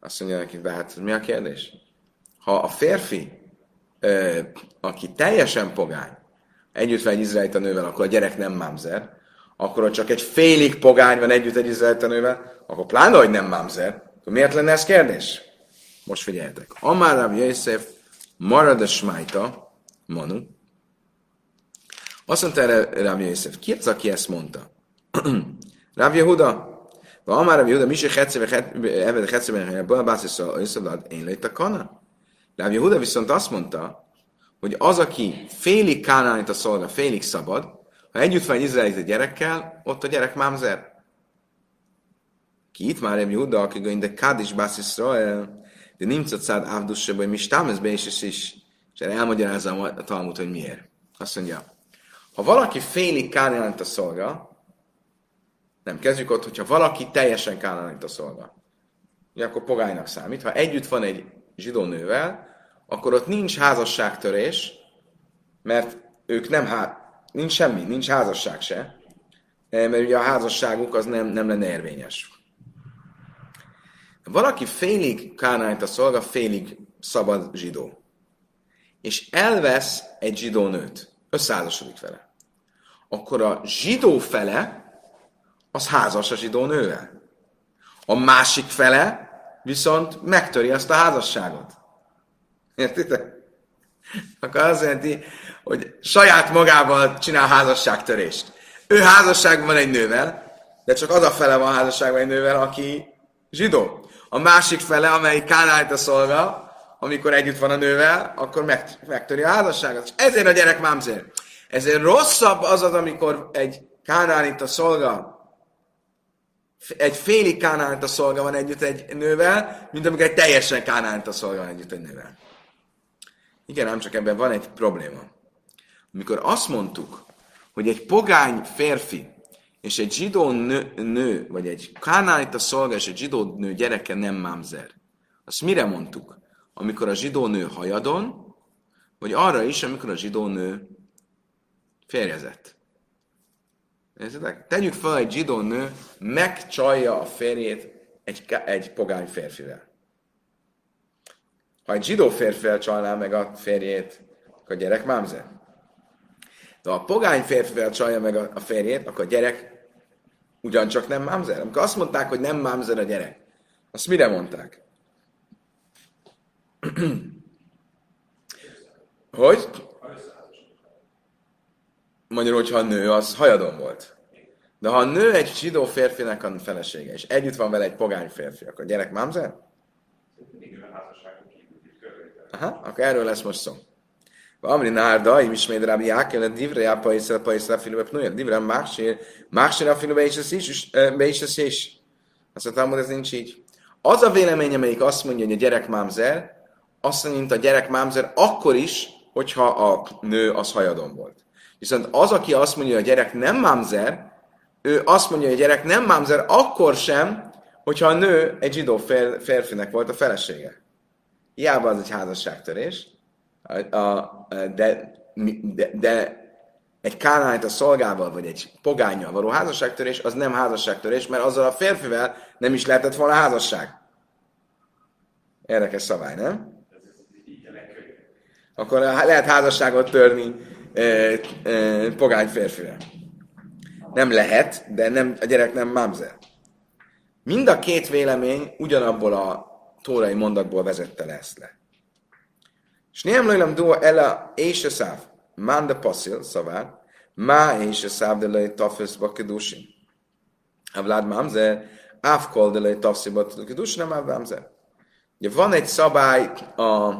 Azt mondja neki, hát mi a kérdés? Ha a férfi, aki teljesen pogány, együtt van egy izraelita nővel, akkor a gyerek nem mámzer, akkor ha csak egy félig pogány van együtt egy izraelita nővel, akkor pláne, hogy nem mámzer. Miért lenne ez kérdés? Most figyeljetek. Amár Rav Yosef marad a smájta, Manu. Azt mondta erre Rav Yosef, ki az, aki ezt mondta? Rav Yehuda. Amár Rav Yehuda, mi se hetszebe, eved hetszebe, bászisza, összeblad, én lőtt a kana? Rav Yehuda viszont azt mondta, hogy az, aki félig kánánit a szolga, félig szabad, ha együtt van egy izraelita gyerekkel, ott a gyerek mámzer. Ki itt már Rav Yehuda, aki de Kadis Bász Israel, de nincs a cád ávdussa, hogy mi stámezbe is, is, és erre elmagyarázza a Talmud, hogy miért. Azt mondja, ha valaki félig kánánit a szolga, nem, kezdjük ott, hogyha valaki teljesen kánánit a szolga, ugye akkor pogánynak számít. Ha együtt van egy zsidó nővel, akkor ott nincs házasságtörés, mert ők nem, há... nincs semmi, nincs házasság se, mert ugye a házasságuk az nem, nem lenne érvényes. Valaki félig kánálint a szolga, félig szabad zsidó. És elvesz egy zsidó nőt, összeházasodik vele. Akkor a zsidó fele az házas a zsidó nővel. A másik fele viszont megtöri azt a házasságot. Értitek? Akkor azt jelenti, hogy saját magával csinál házasságtörést. Ő házasságban van egy nővel, de csak az a fele van házasságban egy nővel, aki zsidó. A másik fele, amely kánálit a szolga, amikor együtt van a nővel, akkor megtöri a házasságot. És ezért a gyerek mámzér. Ezért rosszabb az az, amikor egy kánálít a szolga egy félig a szolga van együtt egy nővel, mint amikor egy teljesen a szolga van együtt egy nővel. Igen, ám csak ebben van egy probléma. Amikor azt mondtuk, hogy egy pogány férfi és egy zsidó nő, nő vagy egy a szolga és egy zsidó nő gyereke nem mámzer. Azt mire mondtuk? Amikor a zsidó nő hajadon, vagy arra is, amikor a zsidó nő férjezett. Nézzétek, tegyük fel, egy zsidó nő megcsalja a férjét egy, egy pogány férfivel. Ha egy zsidó férfivel csalná meg a férjét, akkor a gyerek mámzer. De ha a pogány férfivel csalja meg a férjét, akkor a gyerek ugyancsak nem mámzer. Amikor azt mondták, hogy nem mámzer a gyerek, azt mire mondták? hogy? Magyarul, hogyha a nő, az hajadon volt. De ha a nő egy zsidó férfinek a felesége, és együtt van vele egy pogány férfi, akkor a gyerek mámzer? Aha, akkor erről lesz most szó. Amri nárda, im ismét rábi jákel, divre a pajszra, pajszra, filube pnuja, divre mássér, mássér a filube is, is, be is, is. Azt mondtam, hogy ez nincs így. Az a vélemény, amelyik azt mondja, hogy a gyerek mámzer, azt mint a gyerek mámzer, akkor is, hogyha a nő az hajadon volt. Viszont az, aki azt mondja, hogy a gyerek nem mamzer, ő azt mondja, hogy a gyerek nem mamzer akkor sem, hogyha a nő egy zsidó fér, férfinek volt a felesége. Hiába az egy házasságtörés, a, de, de, de egy kánálit a szolgával, vagy egy pogányjal való házasságtörés, az nem házasságtörés, mert azzal a férfivel nem is lehetett volna házasság. Érdekes szabály, nem? Akkor lehet házasságot törni e, e, pogány férfivel. Nem lehet, de nem, a gyerek nem mamzer. Mind a két vélemény ugyanabból a tórai mondatból vezette le ezt le. Nem lőlem dó ela és a száv. Manda passzil, szavár. Má és a száv de lej tafesz bakedusin. A Vlad Mamzer, Ávkol de lej tavszibat, kedus nem Mamzer. Ugye van egy szabály a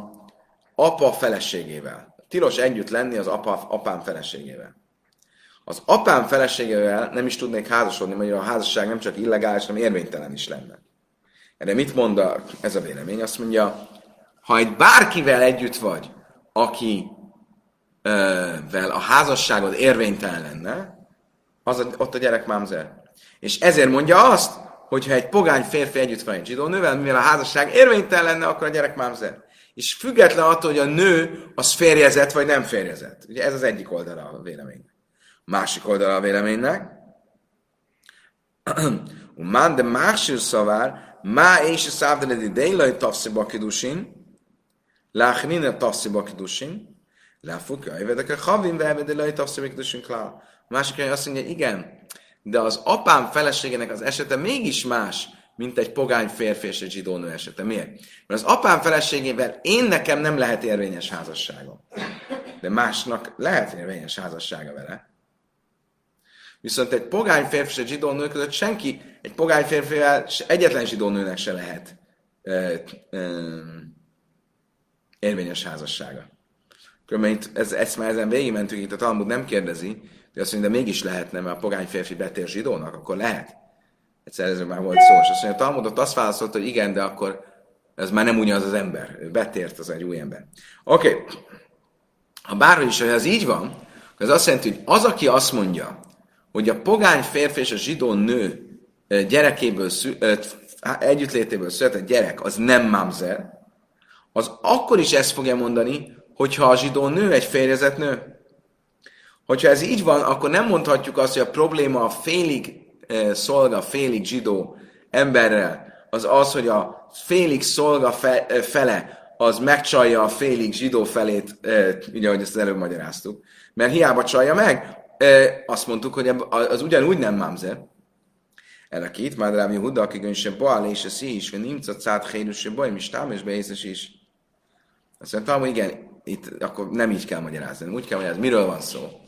apa feleségével. Tilos együtt lenni az apa, apám feleségével. Az apám feleségével nem is tudnék házasodni, mert a házasság nem csak illegális, hanem érvénytelen is lenne. Erre mit mond a, ez a vélemény? Azt mondja, ha egy bárkivel együtt vagy, aki vel a házasságod érvénytelen lenne, az a, ott a gyerek mámzer. És ezért mondja azt, hogyha egy pogány férfi együtt van egy zsidó nővel, mivel a házasság érvénytelen lenne, akkor a gyerek mámzer. És független attól, hogy a nő az férjezett vagy nem férjezett. Ugye ez az egyik oldala a véleménynek. Másik oldala a véleménynek. Man de másik szavár, má és a szávdeledi délai tavsziba kidusin, láchnina tavsziba kidusin, Láfuk, jövedek a havim, vehevedelai tavszimikdusin klál. A másik azt mondja, igen, de az apám feleségének az esete mégis más, mint egy pogány férfi és egy zsidónő esete. Miért? Mert az apám feleségével én nekem nem lehet érvényes házasságom. De másnak lehet érvényes házassága vele. Viszont egy pogány férfi és egy zsidónő között senki, egy pogány férfivel egyetlen zsidónőnek se lehet ö, ö, érvényes házassága. Körülbelül ez, ezt már ezen végigmentünk, itt a Talmud nem kérdezi, de azt mondja, de mégis lehetne, mert a pogány férfi betér zsidónak, akkor lehet. Egyszer ez már volt szó, és azt mondja, a Talmudot azt válaszolta, hogy igen, de akkor ez már nem ugyanaz az ember. Ő betért, az egy új ember. Oké. Okay. Ha bárhogy is, hogy ez így van, az azt jelenti, hogy az, aki azt mondja, hogy a pogány férfi és a zsidó nő gyerekéből, együttlétéből született gyerek, az nem mamzer, az akkor is ezt fogja mondani, hogyha a zsidó nő egy férjezett nő. Hogyha ez így van, akkor nem mondhatjuk azt, hogy a probléma a félig eh, szolga, félig zsidó emberrel, az az, hogy a félig szolga fe, eh, fele az megcsalja a félig zsidó felét, eh, ugye, ahogy ezt előbb magyaráztuk. Mert hiába csalja meg, azt mondtuk, hogy az ugyanúgy nem mamzer. Erre két, már Ráv Yehuda, aki gönse Baal és a szí is, vagy nincs a cát hédus, baj, és tám, és beészes is. Azt mondtam, hogy igen, itt akkor nem így kell magyarázni, úgy kell magyarázni. Miről van szó?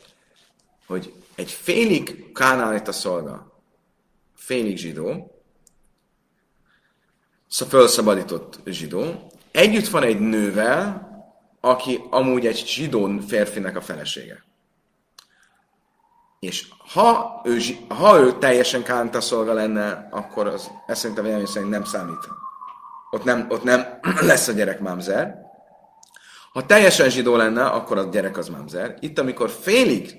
Hogy egy félig a szolga, félig zsidó, felszabadított zsidó, együtt van egy nővel, aki amúgy egy zsidó férfinek a felesége. És ha ő, ha ő teljesen kánta szolga lenne, akkor az, ezt szerintem vélemény szerint nem számít. Ott nem, ott nem lesz a gyerek mámzer, ha teljesen zsidó lenne, akkor a gyerek az mamzer. Itt, amikor félig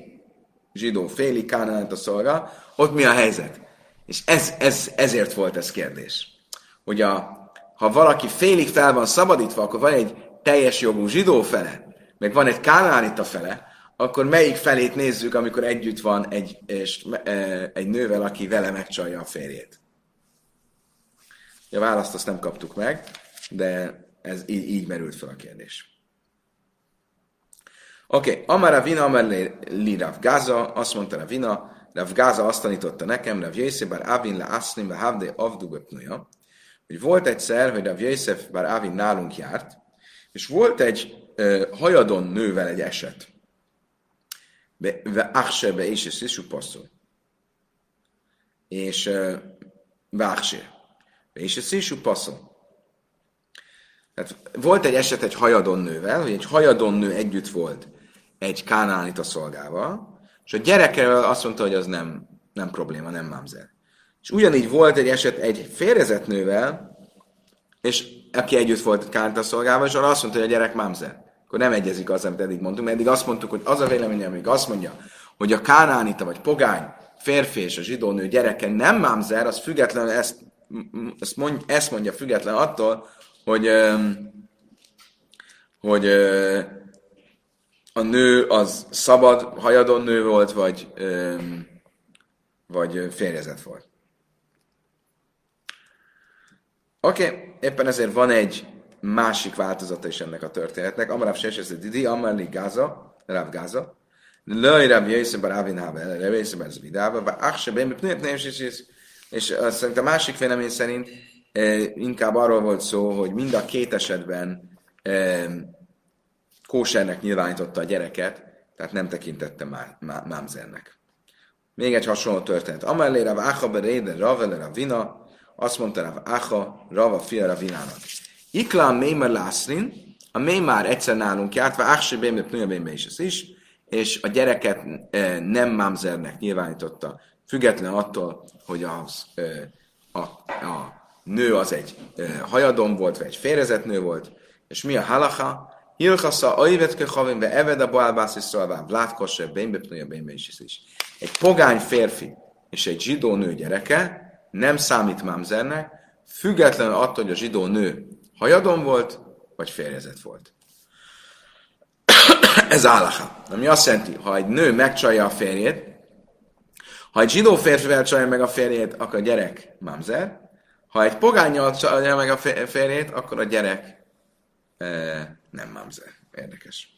zsidó, félig kánaánt a szolga, ott mi a helyzet? És ez, ez, ezért volt ez kérdés. Hogy a, ha valaki félig fel van szabadítva, akkor van egy teljes jogú zsidó fele, meg van egy kánánita fele, akkor melyik felét nézzük, amikor együtt van egy, és, e, egy nővel, aki vele megcsalja a férjét? A választ azt nem kaptuk meg, de ez így, így merült fel a kérdés. Oké, okay. Amara Vina, Amar li Rav Gaza, azt mondta Rav Vina, Rav Gaza azt tanította nekem, Rav Yosef bar Avin le Asznim le Havde Avdu Bepnuja, hogy volt egyszer, hogy Rav Yosef bar Avin nálunk járt, és volt egy uh, hajadon nővel egy eset. Ve Achse be és Szisú passzol. És Váchse. És Szisú passzol. Tehát volt egy eset egy hajadon nővel, hogy egy hajadon nő együtt volt egy kánánita szolgával, és a gyerekeről azt mondta, hogy az nem, nem probléma, nem mamzer. És ugyanígy volt egy eset egy férjezett nővel, és aki együtt volt kánánita szolgával, és arra azt mondta, hogy a gyerek mamzer. Akkor nem egyezik az, amit eddig mondtunk, mert eddig azt mondtuk, hogy az a vélemény, amíg azt mondja, hogy a kánánita vagy pogány férfi és a zsidó nő gyereke nem mamzer, az független, ezt, ezt, mondja, ezt mondja független attól, hogy, hogy a nő az szabad, hajadon nő volt, vagy, vagy férjezet volt. Oké, okay. éppen ezért van egy másik változata is ennek a történetnek. Amarav Sesesz Didi, Amarli Gaza, Rav Gaza, Lőj Rav Jöjszön Bar Avin Havel, Rav Jöjszön Bar Zvidába, Bar Achse Ben és szerint a másik vélemény szerint inkább arról volt szó, hogy mind a két esetben kósernek nyilvánította a gyereket, tehát nem tekintette mámzernek. Még egy hasonló történet. Amellé Rav Acha beréde Ravele Ravina, azt mondta Rav Acha, Rava fia Ravinának. Iklám Mémer Lászrin, a Mémár egyszer nálunk járt, vagy Achse Bémbe Pnőbémbe is ez is, és a gyereket e, nem mámzernek nyilvánította, független attól, hogy az, e, a, a nő az egy e, hajadon volt, vagy egy férezett nő volt, és mi a halacha? Hilchasza, aivetke havin, be eved a balbász és szolván, vlátkosse, bénbe pnője, bénbe is is. Egy pogány férfi és egy zsidó nő gyereke nem számít mámzernek, függetlenül attól, hogy a zsidó nő hajadon volt, vagy férjezett volt. Ez állaha. Ami azt jelenti, ha egy nő megcsalja a férjét, ha egy zsidó férfivel csalja meg a férjét, akkor a gyerek mamzer. Ha egy pogányjal csalja meg a férjét, akkor a gyerek nem mamzer. Érdekes.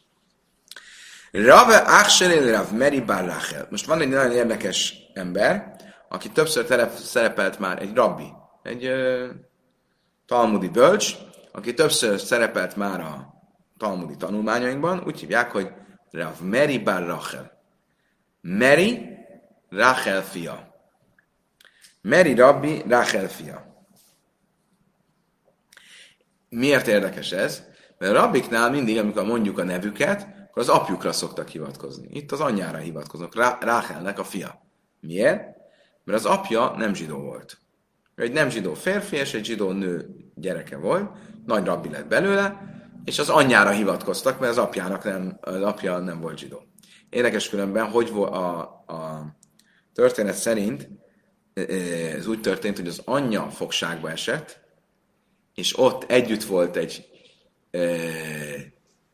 Rave Achselil Rav Meri Bar Rachel. Most van egy nagyon érdekes ember, aki többször telep, szerepelt már, egy rabbi, egy uh, talmudi bölcs, aki többször szerepelt már a talmudi tanulmányainkban, úgy hívják, hogy Rav Meri Bar Rachel. Meri, Rachel fia. Meri rabbi, Rachel fia. Miért érdekes ez? Mert a rabbiknál mindig, amikor mondjuk a nevüket, akkor az apjukra szoktak hivatkozni. Itt az anyjára hivatkoznak, Ráchelnek a fia. Miért? Mert az apja nem zsidó volt. Egy nem zsidó férfi és egy zsidó nő gyereke volt, nagy rabbi lett belőle, és az anyjára hivatkoztak, mert az apjának nem, az apja nem volt zsidó. Érdekes különben, hogy a, a történet szerint ez úgy történt, hogy az anyja fogságba esett, és ott együtt volt egy e,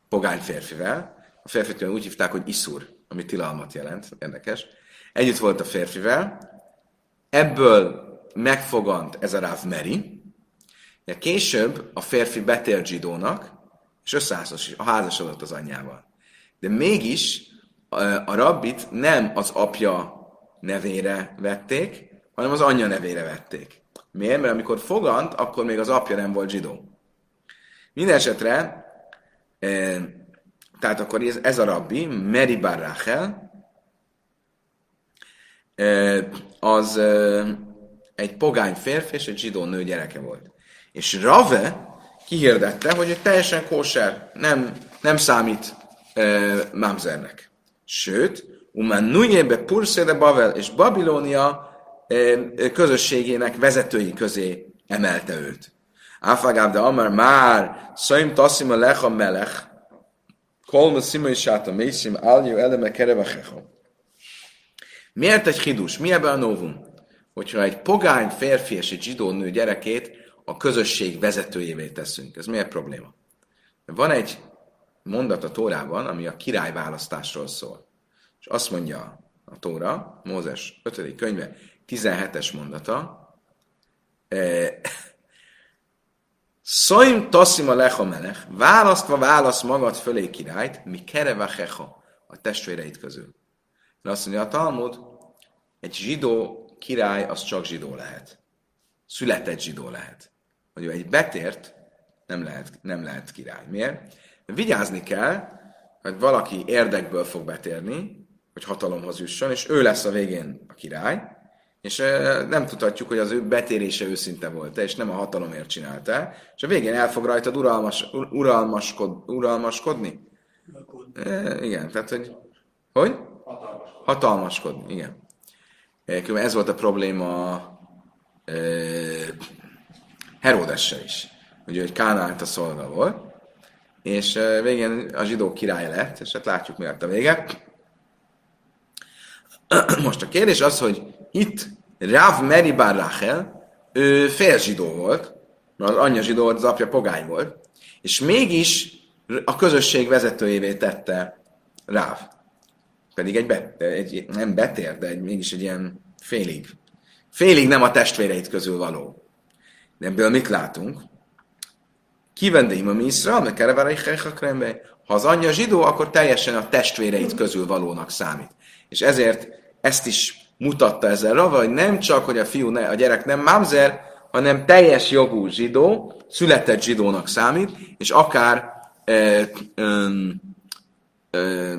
pogány férfivel, a férfit úgy hívták, hogy iszur, ami tilalmat jelent, érdekes. Együtt volt a férfivel, ebből megfogant ez a Ráv Meri, de később a férfi betért zsidónak, és összeházas, a házasodott az anyjával. De mégis a rabbit nem az apja nevére vették, hanem az anyja nevére vették. Miért? Mert amikor fogant, akkor még az apja nem volt zsidó. Minden esetre, e, tehát akkor ez, ez a rabbi, Meri Bar Rachel, e, az e, egy pogány férfi és egy zsidó nő gyereke volt. És Rave kihirdette, hogy egy teljesen kóser, nem, nem számít e, mamzernek. Sőt, Umán Nujébe Purszéde Bavel és Babilónia közösségének vezetői közé emelte őt. Áfagáb de Amar már Szaim Tassim a Lecha Melech Kolma Szima is a Mészim Álnyú Eleme Kerevachecha. Miért egy hidus? Mi ebben a novum? Hogyha egy pogány férfi és egy zsidó nő gyerekét a közösség vezetőjévé teszünk. Ez miért probléma? Van egy mondat a Tórában, ami a királyválasztásról szól. És azt mondja a Tóra, Mózes 5. könyve, 17-es mondata, Szaim taszim a lecha melech, választva válasz magad fölé királyt, mi kereva hecha, a testvéreit közül. De azt mondja a Talmud, egy zsidó király az csak zsidó lehet. Született zsidó lehet. Vagy egy betért nem lehet, nem lehet király. Miért? Vigyázni kell, hogy valaki érdekből fog betérni, hogy hatalomhoz jusson, és ő lesz a végén a király, és nem tudhatjuk, hogy az ő betérése őszinte volt és nem a hatalomért csinálta, és a végén el fog rajtad uralmas, uralmaskod, uralmaskodni. E, igen, tehát, hogy... Hogy? Hatalmaskodni. Hatalmaskodni, igen. Különben ez volt a probléma e, Heródessel is. Ugye, hogy Kánált a szolga volt, és végén a zsidó király lett, és hát látjuk, mi lett a vége. Most a kérdés az, hogy itt Rav Meri Bar Rachel, ő fél zsidó volt, mert az anyja zsidó volt, az apja pogány volt, és mégis a közösség vezetőjévé tette Ráv. Pedig egy, be, egy nem betér, de egy, mégis egy ilyen félig. Félig nem a testvéreit közül való. De ebből mit látunk? Kivendeim a Miszra, meg Ha az anyja zsidó, akkor teljesen a testvéreit közül valónak számít. És ezért ezt is mutatta ezzel Rava, hogy nem csak, hogy a fiú, ne, a gyerek nem mamzer, hanem teljes jogú zsidó, született zsidónak számít, és akár e, e, e,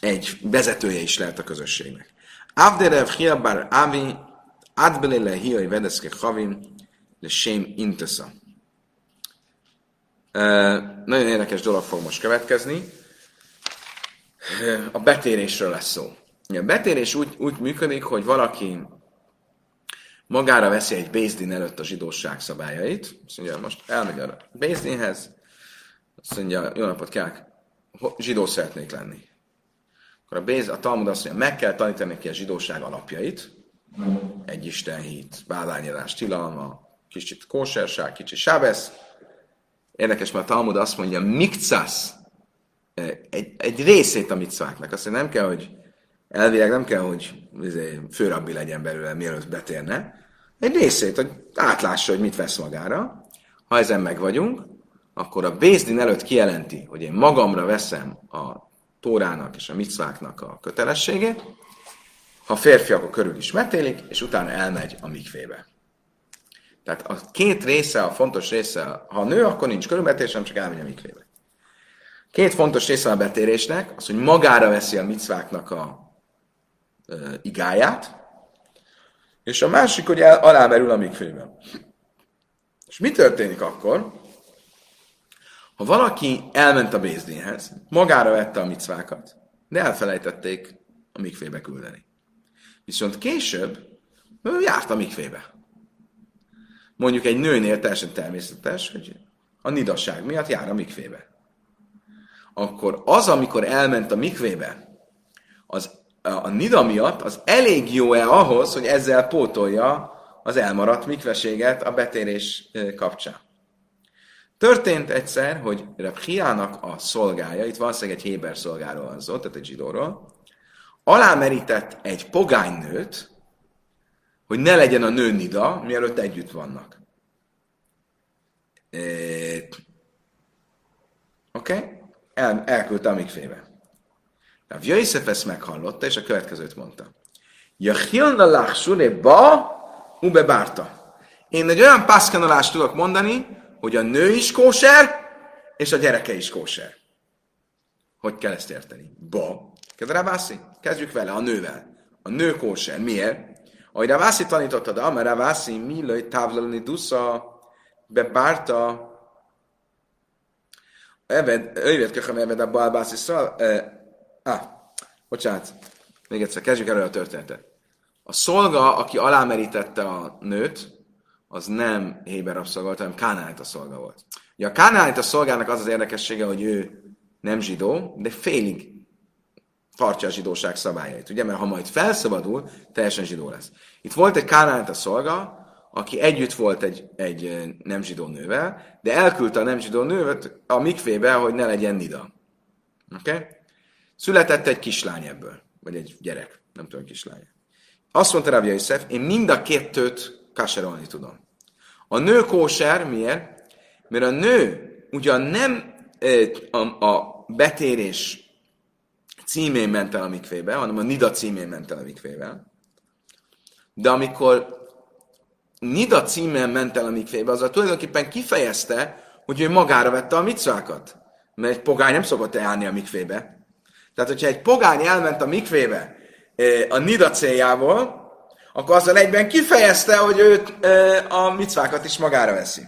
egy vezetője is lehet a közösségnek. Avderev hiabar avi adbelele hiai vedeszke havim le sém intesza. Nagyon érdekes dolog fog most következni. A betérésről lesz szó. A betérés úgy, úgy működik, hogy valaki magára veszi egy Bézdin előtt a zsidóság szabályait. Azt mondja, most elmegy a Bézdinhez, azt mondja, jó napot kell, zsidó szeretnék lenni. Akkor a, Béz, a Talmud azt mondja, meg kell tanítani neki a zsidóság alapjait, egy Isten hit, bálányadás tilalma, kicsit kóserság, kicsit sábesz. Érdekes, mert a Talmud azt mondja, mikcasz, egy, egy részét a micváknak. Azt mondja, nem kell, hogy elvileg nem kell, hogy izé, főrabbi legyen belőle, mielőtt betérne. Egy részét, hogy átlássa, hogy mit vesz magára. Ha ezen meg vagyunk, akkor a Bézdin előtt kijelenti, hogy én magamra veszem a Tórának és a micváknak a kötelességét, ha férfi, akkor körül is metélik, és utána elmegy a mikvébe. Tehát a két része, a fontos része, ha a nő, akkor nincs körülmetés, hanem csak elmegy a mikvébe. Két fontos része a betérésnek, az, hogy magára veszi a micváknak a igáját, és a másik, hogy alámerül a mikvében. És mi történik akkor, ha valaki elment a Bézdénhez, magára vette a micvákat, de elfelejtették a mikvébe küldeni. Viszont később ő járt a mikvébe. Mondjuk egy nőnél teljesen természetes, hogy a nidasság miatt jár a mikvébe. Akkor az, amikor elment a mikvébe, az, a nida miatt, az elég jó-e ahhoz, hogy ezzel pótolja az elmaradt mikveséget a betérés kapcsán. Történt egyszer, hogy Rabhiának a szolgája, itt valószínűleg egy héber szolgáról van szó, tehát egy zsidóról, alámerített egy pogánynőt, hogy ne legyen a nő nida, mielőtt együtt vannak. Oké? Okay? El, elküldte a mikfébe. A Jöjszef ezt meghallotta, és a következőt mondta. Jachilna lachsule ba, ube bárta. Én egy olyan pászkanolást tudok mondani, hogy a nő is kóser, és a gyereke is kóser. Hogy kell ezt érteni? Ba. Kedravászi? Kezdjük vele, a nővel. A nő kóser. Miért? Ahogy Ravászi tanította, de amely Ravászi milőj távlalni dusza bebárta Eved, ővet köhöm Eved a Balbászi Ah, bocsánat. Még egyszer, kezdjük elő a történetet. A szolga, aki alámerítette a nőt, az nem Héber rabszolga volt, hanem Kánáit a szolga volt. Ugye a Kánáit a szolgának az az érdekessége, hogy ő nem zsidó, de félig tartja a zsidóság szabályait. Ugye, mert ha majd felszabadul, teljesen zsidó lesz. Itt volt egy Kánáit a szolga, aki együtt volt egy, egy nem zsidó nővel, de elküldte a nem zsidó nővet a mikvébe, hogy ne legyen nida. Oké? Okay? Született egy kislány ebből, vagy egy gyerek, nem tudom, kislány. Azt mondta Rabbi Yosef, én mind a kettőt kaserolni tudom. A nő kóser miért? Mert a nő ugyan nem a, a betérés címén ment el a mikvébe, hanem a nida címén ment el a mikvébe. De amikor nida címén ment el a mikvébe, azzal tulajdonképpen kifejezte, hogy ő magára vette a micvákat. Mert egy pogány nem szokott elállni a mikvébe. Tehát, hogyha egy pogány elment a mikvébe a nida céljából, akkor azzal egyben kifejezte, hogy őt a micvákat is magára veszi.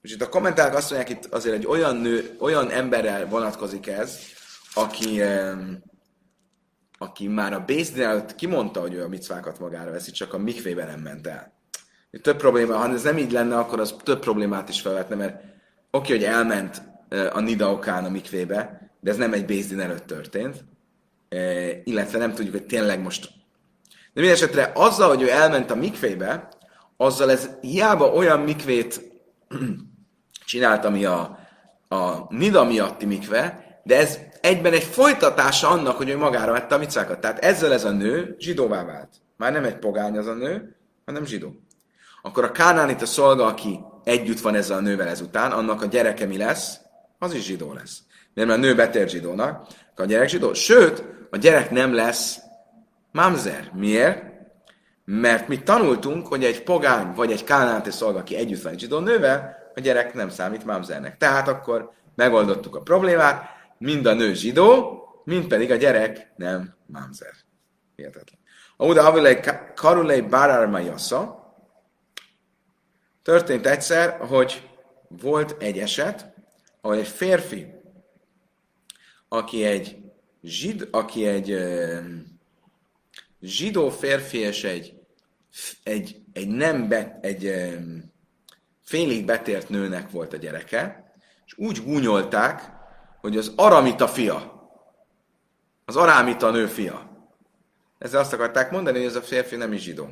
És itt a kommentárok azt mondják, itt azért egy olyan, nő, olyan emberrel vonatkozik ez, aki, aki már a Bézdin előtt kimondta, hogy ő a micvákat magára veszi, csak a mikvében nem ment el. Több probléma, ha ez nem így lenne, akkor az több problémát is felvetne, mert oké, hogy elment a Nida okán a mikvébe, de ez nem egy Bézdin előtt történt, illetve nem tudjuk, hogy tényleg most de minden esetre azzal, hogy ő elment a mikvébe, azzal ez hiába olyan mikvét csinált, ami a, a Nida miatti mikve, de ez egyben egy folytatása annak, hogy ő magára vette a micákat. Tehát ezzel ez a nő zsidóvá vált. Már nem egy pogány az a nő, hanem zsidó. Akkor a Kánánit a szolga, aki együtt van ezzel a nővel ezután, annak a gyereke mi lesz? Az is zsidó lesz. Mert a nő betér zsidónak, a gyerek zsidó. Sőt, a gyerek nem lesz Mamzer. Miért? Mert mi tanultunk, hogy egy pogány vagy egy kánánti szolga, aki együtt van egy zsidó nővel, a gyerek nem számít mamzernek. Tehát akkor megoldottuk a problémát, mind a nő zsidó, mind pedig a gyerek nem mamzer. Hihetetlen. Oda avilei karulei bárárma jassza. Történt egyszer, hogy volt egy eset, ahol egy férfi, aki egy zsid, aki egy zsidó férfi és egy, egy, egy nem be, egy félig betért nőnek volt a gyereke, és úgy gúnyolták, hogy az aramita fia, az arámita nő fia. Ezzel azt akarták mondani, hogy ez a férfi nem is zsidó.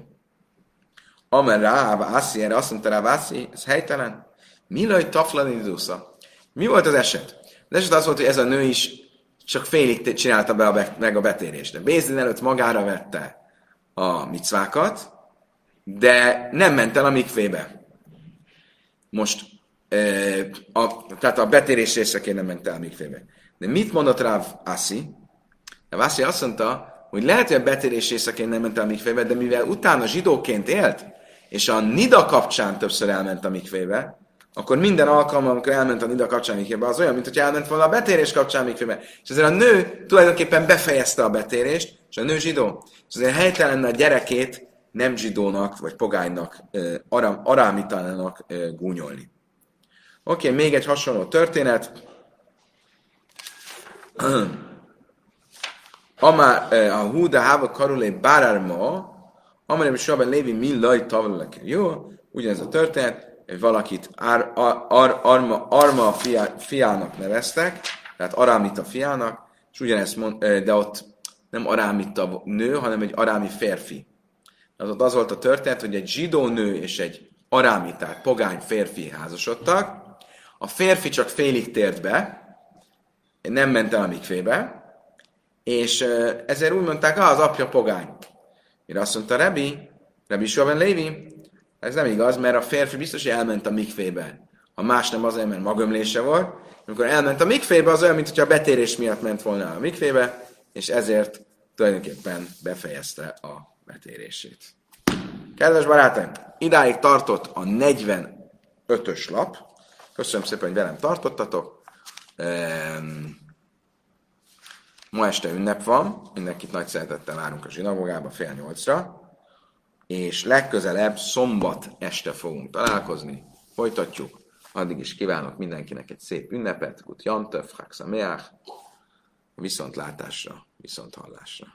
Amer rá, Vászi, erre azt mondta rá, Vászi, ez helytelen. Milaj taflanidusza. Mi volt az eset? Az eset az volt, hogy ez a nő is csak félig csinálta be a be, meg a betérést. De Bézdin előtt magára vette a micvákat, de nem ment el a mikvébe. Most, a, tehát a betérés részeként nem ment el a mikvébe. De mit mondott Ráv Assi? Ráv azt mondta, hogy lehet, hogy a betérés részeként nem ment el a mikvébe, de mivel utána zsidóként élt, és a nida kapcsán többször elment a mikvébe, akkor minden alkalommal, amikor elment a nida kapcsán mikvébe, az olyan, mint hogy elment volna a betérés kapcsán mikvébe. És ezért a nő tulajdonképpen befejezte a betérést, és a nő zsidó. És azért helytelen a gyerekét nem zsidónak, vagy pogánynak, aram, arámitalának gúnyolni. Oké, még egy hasonló történet. Amár a húda háva karulé bárárma, is abban lévi mi laj tavallak. Jó, ugyanez a történet, valakit ar, ar, ar, arma, arma fiá, fiának neveztek, tehát arámita fiának, és ugyanezt mond, de ott nem arámita nő, hanem egy arámi férfi. Az ott az volt a történet, hogy egy zsidó nő és egy arámitát, pogány férfi házasodtak, a férfi csak félig tért be, nem ment el a mikvébe, és ezért úgy mondták, ah, az apja pogány. Mire azt mondta Rebi, Rebi Soben Lévi, ez nem igaz, mert a férfi biztos, hogy elment a mikvébe. Ha más nem azért, mert magömlése volt. Amikor elment a mikvébe, az olyan, mintha a betérés miatt ment volna a mikvébe, és ezért tulajdonképpen befejezte a betérését. Kedves barátaim, idáig tartott a 45-ös lap. Köszönöm szépen, hogy velem tartottatok. Ma este ünnep van, mindenkit nagy szeretettel várunk a zsinagogába fél nyolcra és legközelebb szombat este fogunk találkozni. Folytatjuk. Addig is kívánok mindenkinek egy szép ünnepet, Gut Haxameach, viszontlátásra, viszonthallásra.